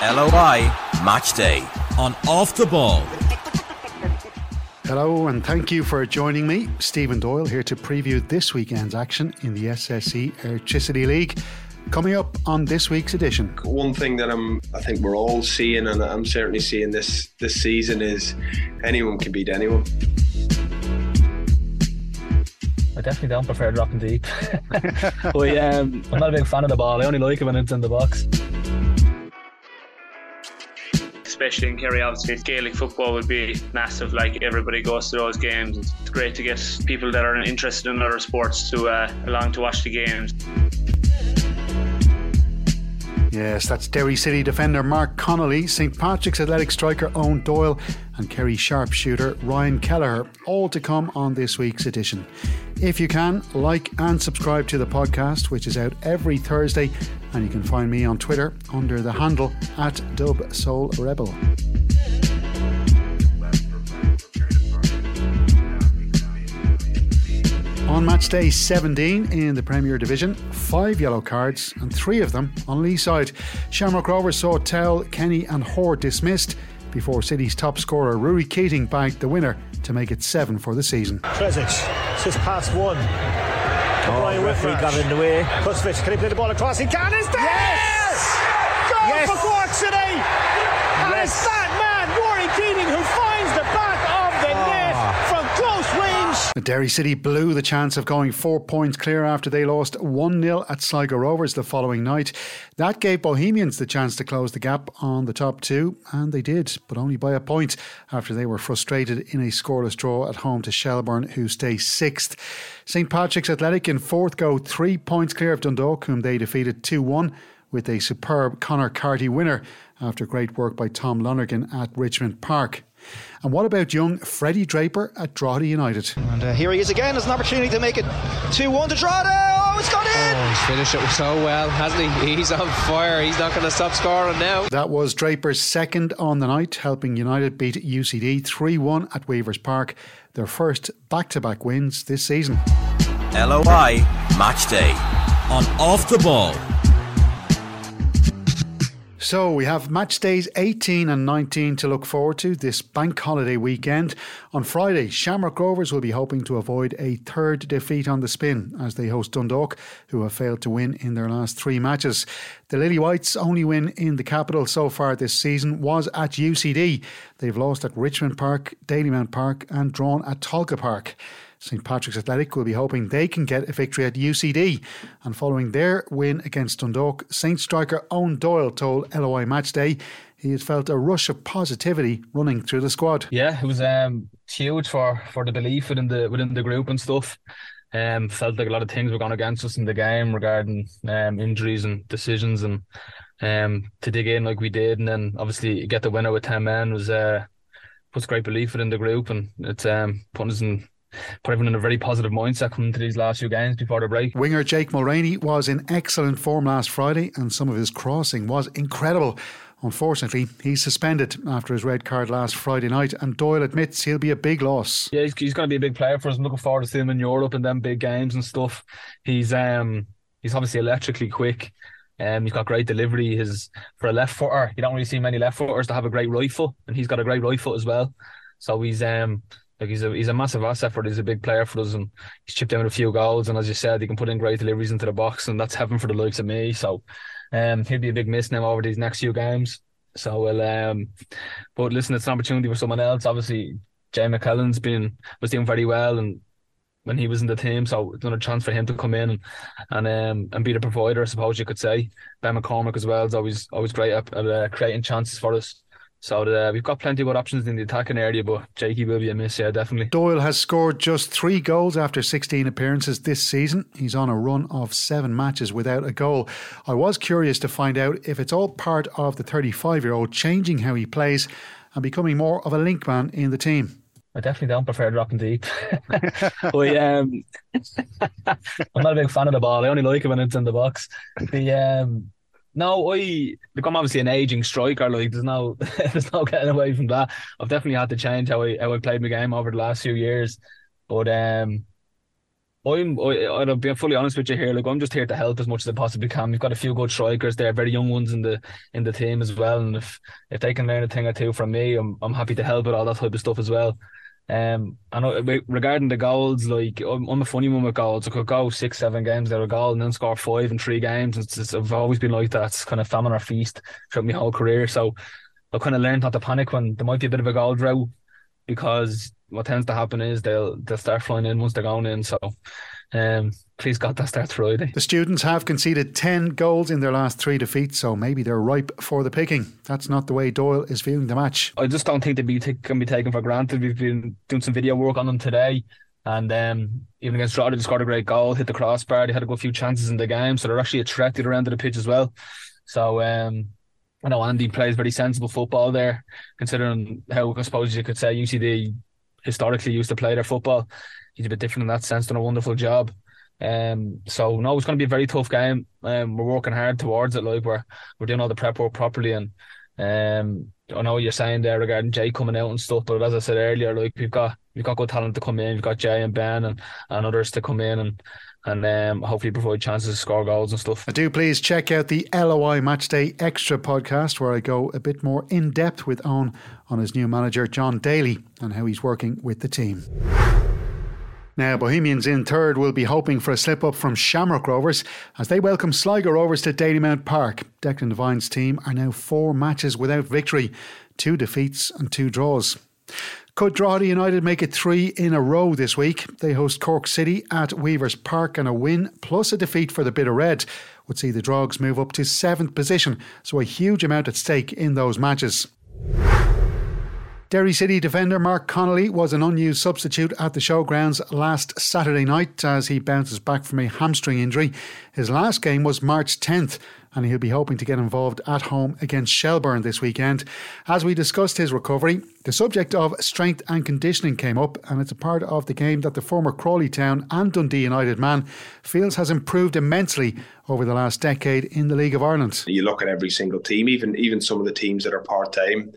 LOI Match Day on Off the Ball. Hello, and thank you for joining me, Stephen Doyle, here to preview this weekend's action in the SSE Airtricity League. Coming up on this week's edition. One thing that I'm, I think we're all seeing, and I'm certainly seeing this this season, is anyone can beat anyone. I definitely don't prefer dropping deep. but um, I'm not a big fan of the ball. I only like it when it's in the box. Especially in Kerry, obviously, Gaelic football would be massive. Like everybody goes to those games. It's great to get people that are interested in other sports to uh, along to watch the games. Yes, that's Derry City defender Mark Connolly, St Patrick's Athletic striker Eoin Doyle, and Kerry sharpshooter Ryan Kelliher, all to come on this week's edition. If you can, like and subscribe to the podcast, which is out every Thursday, and you can find me on Twitter under the handle at Dub Soul Rebel. On match day 17 in the Premier Division, five yellow cards and three of them on Lee side. Shamrock Rovers saw Tell, Kenny, and Hoare dismissed before City's top scorer Ruairi Keating bagged the winner to make it seven for the season. Tresic, just past one. Oh, Brian referee got in the way. Kusevich, can he play the ball across? He can. Is there? Yes! Goal yes! Derry City blew the chance of going four points clear after they lost 1 0 at Sligo Rovers the following night. That gave Bohemians the chance to close the gap on the top two, and they did, but only by a point after they were frustrated in a scoreless draw at home to Shelbourne, who stay sixth. St Patrick's Athletic in fourth go three points clear of Dundalk, whom they defeated 2 1 with a superb Conor Carty winner after great work by Tom Lonergan at Richmond Park. And what about young Freddie Draper at Drogheda United? And uh, here he is again as an opportunity to make it 2 1 to Drogheda. Oh, it's gone in! Oh, he's finished it so well, hasn't he? He's on fire. He's not going to stop scoring now. That was Draper's second on the night, helping United beat UCD 3 1 at Weavers Park, their first back to back wins this season. LOI Match Day on Off the Ball. So we have match days 18 and 19 to look forward to this bank holiday weekend. On Friday, Shamrock Rovers will be hoping to avoid a third defeat on the spin as they host Dundalk, who have failed to win in their last three matches. The Lily Whites' only win in the capital so far this season was at UCD. They've lost at Richmond Park, Dalymount Park, and drawn at Tolka Park. St Patrick's Athletic will be hoping they can get a victory at UCD. And following their win against Dundalk, Saint striker Eoin Doyle told LOI Matchday he had felt a rush of positivity running through the squad. Yeah, it was um huge for for the belief within the within the group and stuff. Um, felt like a lot of things were going against us in the game regarding um injuries and decisions and um to dig in like we did and then obviously get the winner with ten men was uh puts great belief within the group and it's um putting us in put everyone in a very positive mindset coming into these last few games before the break. Winger Jake Mulraney was in excellent form last Friday and some of his crossing was incredible. Unfortunately, he's suspended after his red card last Friday night, and Doyle admits he'll be a big loss. Yeah, he's, he's going to be a big player for us. I'm looking forward to seeing him in Europe and them big games and stuff. He's um he's obviously electrically quick. Um, he's got great delivery. His for a left footer, you don't really see many left footers that have a great rifle, and he's got a great rifle as well. So he's um like he's a he's a massive asset for us. He's a big player for us, and he's chipped down a few goals. And as you said, he can put in great deliveries into the box, and that's heaven for the likes of me. So, um, he'll be a big miss now over these next few games. So well, um, but listen, it's an opportunity for someone else. Obviously, Jay McClelland's been was doing very well, and when he was in the team, so it's another chance for him to come in and and um and be the provider, I suppose you could say. Ben McCormick as well is always always great at, at uh, creating chances for us. So uh, we've got plenty of good options in the attacking area, but Jakey will be a miss, yeah, definitely. Doyle has scored just three goals after 16 appearances this season. He's on a run of seven matches without a goal. I was curious to find out if it's all part of the 35 year old changing how he plays and becoming more of a link man in the team. I definitely don't prefer dropping deep. but um, I'm not a big fan of the ball. I only like it when it's in the box. The um, no, I look. I'm obviously an aging striker. Like there's no, there's no getting away from that. I've definitely had to change how I how I played my game over the last few years. But um, I'm I, I'll be fully honest with you here. Like I'm just here to help as much as I possibly can. We've got a few good strikers there, very young ones in the in the team as well. And if if they can learn a thing or two from me, I'm I'm happy to help with all that type of stuff as well. Um, and regarding the goals, like I'm, a funny one with goals. I could go six, seven games there a goal and then score five in three games. It's, it's, I've always been like that. It's kind of famine or feast throughout my whole career. So I kind of learned not to panic when there might be a bit of a goal drought because what tends to happen is they'll they'll start flying in once they're going in. So um, please God, that starts Friday. The students have conceded 10 goals in their last three defeats, so maybe they're ripe for the picking. That's not the way Doyle is viewing the match. I just don't think they be t- can be taken for granted. We've been doing some video work on them today. And um, even against Drogheda, they scored a great goal, hit the crossbar. They had a good few chances in the game, so they're actually attracted around to the pitch as well. So um, I know Andy plays very sensible football there, considering how I suppose you could say UCD historically used to play their football he's a bit different in that sense, done a wonderful job. Um, so no, it's going to be a very tough game. Um, we're working hard towards it. Like we're we're doing all the prep work properly, and um, I know what you're saying there regarding Jay coming out and stuff. But as I said earlier, like we've got we've got good talent to come in. We've got Jay and Ben and, and others to come in and and um, hopefully provide chances to score goals and stuff. I Do please check out the LOI Matchday Extra podcast where I go a bit more in depth with Eoin on his new manager Jon Daly and how he's working with the team. Now, Bohemians in third will be hoping for a slip up from Shamrock Rovers as they welcome Sligo Rovers to Dalymount Park. Declan Devine's team are now four matches without victory, two defeats and two draws. Could Drogheda United make it three in a row this week? They host Cork City at Weavers Park and a win plus a defeat for the Bit Red would see the Drogs move up to seventh position, so a huge amount at stake in those matches. Derry City defender Mark Connolly was an unused substitute at the showgrounds last Saturday night as he bounces back from a hamstring injury. His last game was March 10th and he'll be hoping to get involved at home against Shelbourne this weekend. As we discussed his recovery, the subject of strength and conditioning came up, and it's a part of the game that the former Crawley Town and Dundee United man feels has improved immensely over the last decade in the League of Ireland. You look at every single team, even even some of the teams that are part time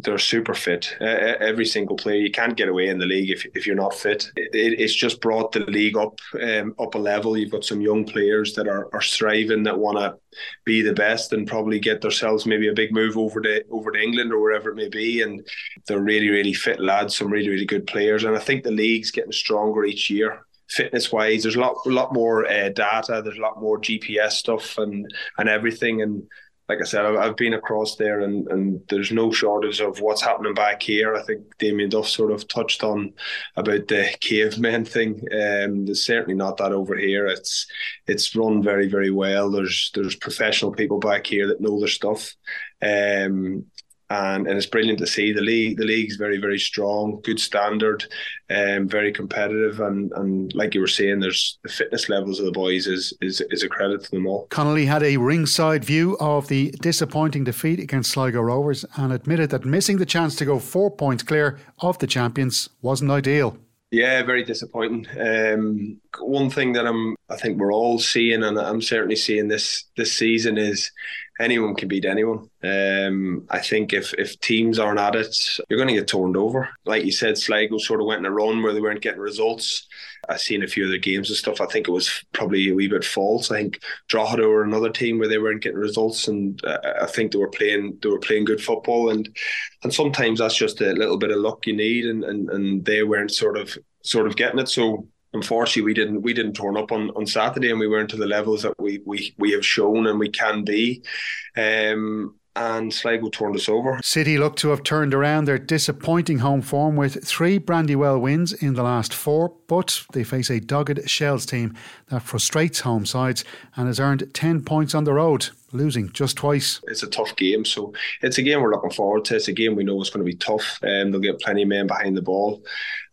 they're super fit. Uh, every single player, you can't get away in the league if, if you're not fit. It, it's just brought the league up um, up a level. You've got some young players that are, are striving that want to be the best and probably get themselves maybe a big move over to over to England or wherever it may be. And they're really really fit lads, some really really good players. And I think the league's getting stronger each year fitness wise. There's a lot, lot more uh, data. There's a lot more GPS stuff and and everything. And like I said, I've been across there and, and there's no shortage of what's happening back here. I think Damien Duff sort of touched on about the cavemen thing. Um, there's certainly not that over here. It's it's run very very well. There's there's professional people back here that know their stuff. Um, and and it's brilliant to see the league. The league's very very strong, good standard, um, very competitive, and and like you were saying, there's the fitness levels of the boys is is is a credit to them all. Connolly had a ringside view of the disappointing defeat against Sligo Rovers and admitted that missing the chance to go four points clear of the champions wasn't ideal. Yeah, very disappointing. Um, one thing that I'm, I think we're all seeing, and I'm certainly seeing this this season is anyone can beat anyone. Um, I think if if teams aren't at it, you're going to get turned over. Like you said, Sligo sort of went in a run where they weren't getting results. I've seen a few other games and stuff. I think it was probably a wee bit false. I think Drogheda were another team where they weren't getting results, and uh, I think they were playing they were playing good football. And and sometimes that's just a little bit of luck you need, and and, and they weren't sort of sort of getting it. So unfortunately we didn't we didn't turn up on, on Saturday and we weren't to the levels that we we, we have shown and we can be. Um, and Sligo turned us over. City look to have turned around their disappointing home form with three Brandywell wins in the last four, but they face a dogged Shells team that frustrates home sides and has earned 10 points on the road, losing just twice. It's a tough game, so it's a game we're looking forward to. It's a game we know is going to be tough, um, they'll get plenty of men behind the ball,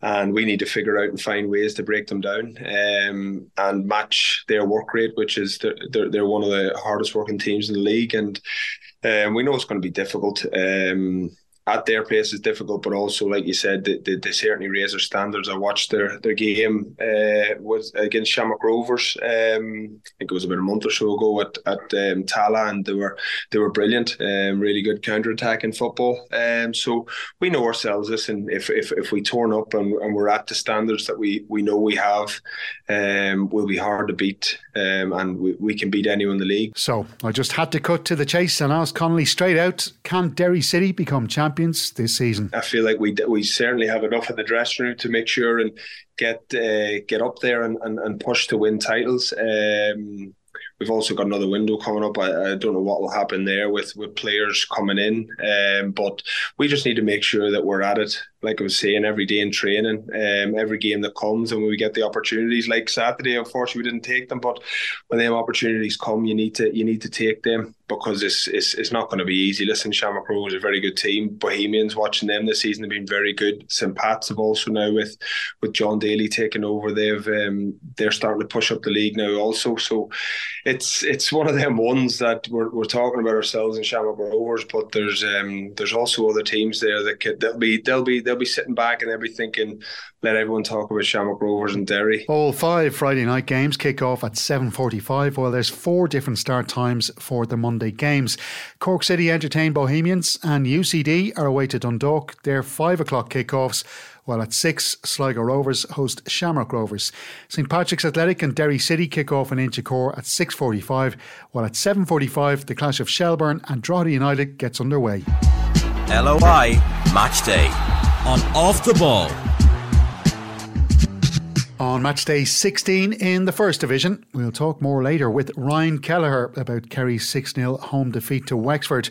and we need to figure out and find ways to break them down um, and match their work rate, which is they're, they're, they're one of the hardest working teams in the league, and um, we know it's going to be difficult. Um, at their place is difficult, but also like you said, they, they, they certainly raise their standards. I watched their their game uh, was against Shamrock Rovers. Um, I think it was about a month or so ago at at um, Tallaght, and they were they were brilliant. Um, really good counter attacking football. Um, so we know ourselves. Listen, if if if we turn up and, and we're at the standards that we we know we have, um, we'll be hard to beat, um, and we, we can beat anyone in the league. So I just had to cut to the chase and ask Connolly straight out: Can Derry City become champions this season? I feel like we we certainly have enough in the dressing room to make sure and get uh, get up there and, and, and push to win titles. Um, We've also got another window coming up. I, I, don't know what will happen there with, with players coming in, um, but we just need to make sure that we're at it. Like I was saying, every day in training, um, every game that comes, and when we get the opportunities, like Saturday, unfortunately we didn't take them, but when them opportunities come, you need to you need to take them because it's it's, it's not going to be easy. Listen, Shamrock Rovers is a very good team. Bohemians watching them this season have been very good. St Pat's have also now with with Jon Daly taking over, they've um, they're starting to push up the league now also. So it's it's one of them ones that we're, we're talking about ourselves in Shamrock Rovers, but there's um there's also other teams there that could they'll be they'll be they'll be sitting back and they'll be thinking, let everyone talk about Shamrock Rovers and Derry. All five Friday night games kick off at seven forty five. While there's four different start times for the Monday games. Cork City entertain Bohemians and UCD are away to Dundalk. They're five o'clock kickoffs while at 6, Sligo Rovers host Shamrock Rovers. St Patrick's Athletic and Derry City kick off in Inchicore at 6.45, while at 7.45 the clash of Shelbourne and Drogheda United gets underway. LOI Match Day on Off the Ball. On match day 16 in the First Division, we'll talk more later with Ryan Kelliher about Kerry's 6 0 home defeat to Wexford.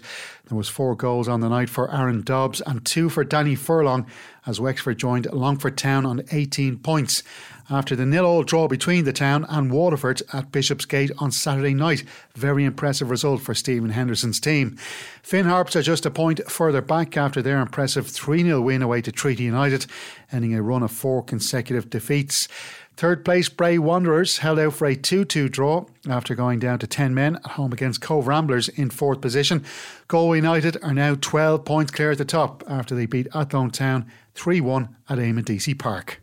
There was four goals on the night for Aaron Dobbs and two for Danny Furlong as Wexford joined Longford Town on 18 points after the nil-all draw between the town and Waterford at Bishopsgate on Saturday night. Very impressive result for Stephen Henderson's team. Finn Harps are just a point further back after their impressive 3-0 win away to Treaty United, ending a run of four consecutive defeats. Third place Bray Wanderers held out for a 2 2 draw after going down to 10 men at home against Cobh Ramblers in fourth position. Galway United are now 12 points clear at the top after they beat Athlone Town 3 1 at Deacy Park.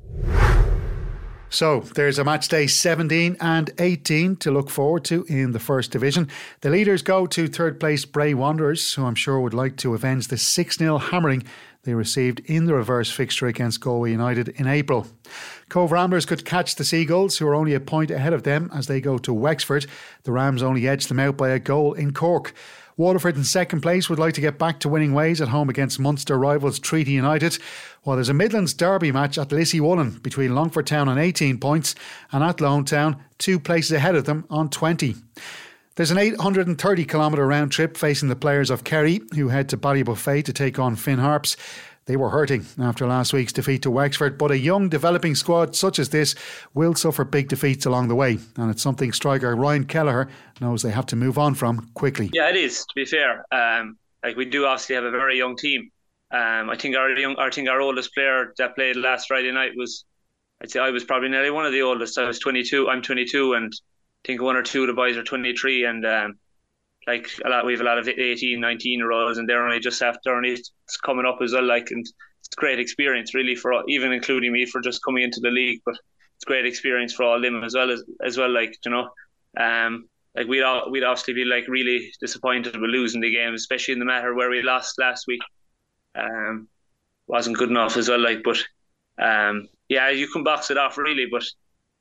So there's a match day 17 and 18 to look forward to in the first division. The leaders go to third place Bray Wanderers, who I'm sure would like to avenge the 6 0 hammering they received in the reverse fixture against Galway United in April. Cobh Ramblers could catch the Seagulls, who are only a point ahead of them as they go to Wexford. The Rams only edged them out by a goal in Cork. Waterford in second place would like to get back to winning ways at home against Munster rivals Treaty United, while there's a Midlands derby match at Lissy Lissywollen between Longford Town on 18 points and Athlone Town, two places ahead of them on 20. There's an 830 kilometre round trip facing the players of Kerry, who head to Ballybofey to take on Finn Harps. They were hurting after last week's defeat to Wexford, but a young developing squad such as this will suffer big defeats along the way, and it's something striker Ryan Kelliher knows they have to move on from quickly. Yeah, it is. To be fair, um, like we do obviously have a very young team. Um, I think our young, I think our oldest player that played last Friday night was, I'd say I was probably nearly one of the oldest. I was 22. I'm 22, and think one or two of the boys are 23, and um, like a lot we have a lot of 18 19 year olds and they're only just after only coming up as well like and it's great experience really for even including me for just coming into the league but it's great experience for all them as well as as well like you know um like we'd all, we'd obviously be like really disappointed with losing the game especially in the matter where we lost last week. Um wasn't good enough as well like but um yeah you can box it off really but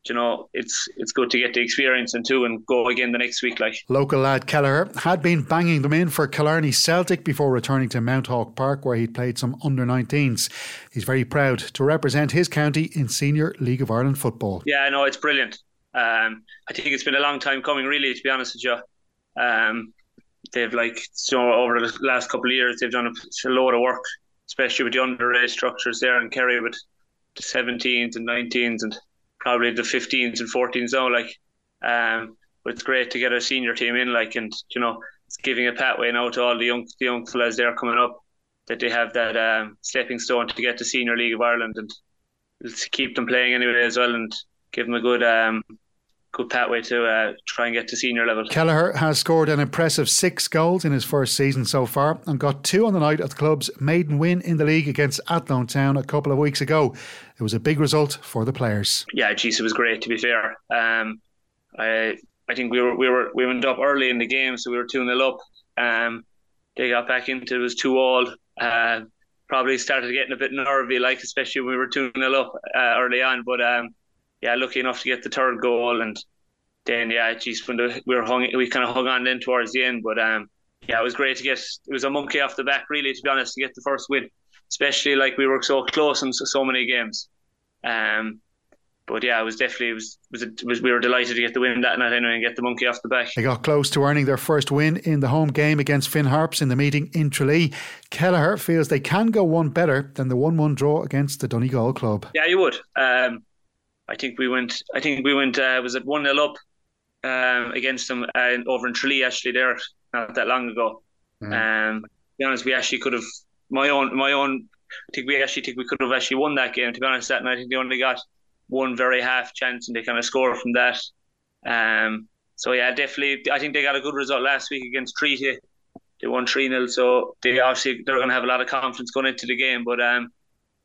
you know, it's it's good to get the experience and two and go again the next week. Like local lad Kelliher had been banging them in for Killarney Celtic before returning to Mounthawk Park, where he'd played some under 19s. He's very proud to represent his county in Senior League of Ireland football. Yeah, I know it's brilliant. Um, I think it's been a long time coming, really. To be honest with you, um, they've like so over the last couple of years they've done a, a load of work, especially with the underage structures there in Kerry with the 17s and 19s and probably the 15s and 14s now. Like, um, but it's great to get a senior team in, like, and you know, it's giving a pathway now to all the young the young fellas there coming up that they have that um, stepping stone to get to Senior League of Ireland and keep them playing anyway as well and give them a good um, good pathway to uh, try and get to senior level. Kelliher has scored an impressive six goals in his first season so far and got two on the night of the club's maiden win in the league against Athlone Town a couple of weeks ago. It was a big result for the players. Yeah, geez, it was great to be fair. Um, I I think we were we were we went up early in the game, so we were two 0 up. Um, they got back into it was two all. Uh, probably started getting a bit nervy, like especially when we were two 0 up uh, early on. But um, yeah, lucky enough to get the third goal, and then yeah, geez, when the, we were hung, we kind of hung on then towards the end. But um, yeah, it was great to get. It was a monkey off the back, really, to be honest, to get the first win, especially like we were so close in so, so many games. Um, but yeah, it was definitely it was, was, it was we were delighted to get the win that night anyway and get the monkey off the back. They got close to earning their first win in the home game against Finn Harps in the meeting in Tralee. Kelliher feels they can go one better than the one-one draw against the Donegal club. Yeah, you would. Um, I think we went. I think we went. Uh, was it one 0 up um, against them uh, over in Tralee actually there not that long ago. Mm. Um, to be honest, we actually could have my own my own. I think we actually think we could have actually won that game. To be honest, that night I think they only got one very half chance and they kind of score from that. Um, so yeah, definitely, I think they got a good result last week against Treaty. They won three 0 so they obviously they're going to have a lot of confidence going into the game. But um,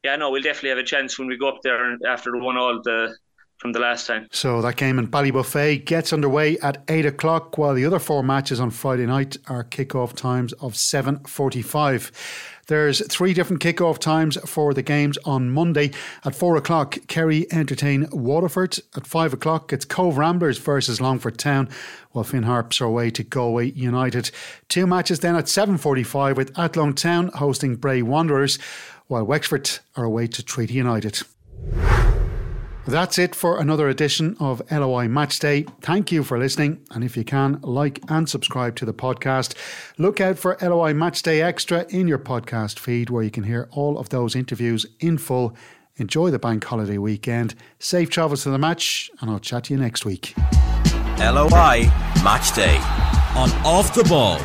yeah, no, we'll definitely have a chance when we go up there after the one all the from the last time. So that game in Ballybofey gets underway at eight o'clock, while the other four matches on Friday night are kick-off times of seven forty-five. There's three different kick-off times for the games on Monday. At four o'clock, Kerry entertain Waterford. At five o'clock, it's Cobh Ramblers versus Longford Town, while Finn Harps are away to Galway United. Two matches then at 7.45 with Athlone Town hosting Bray Wanderers, while Wexford are away to Treaty United. That's it for another edition of LOI Matchday. Thank you for listening. And if you can, like and subscribe to the podcast. Look out for LOI Matchday Extra in your podcast feed where you can hear all of those interviews in full. Enjoy the bank holiday weekend. Safe travels to the match, and I'll chat to you next week. LOI Matchday on Off the Ball.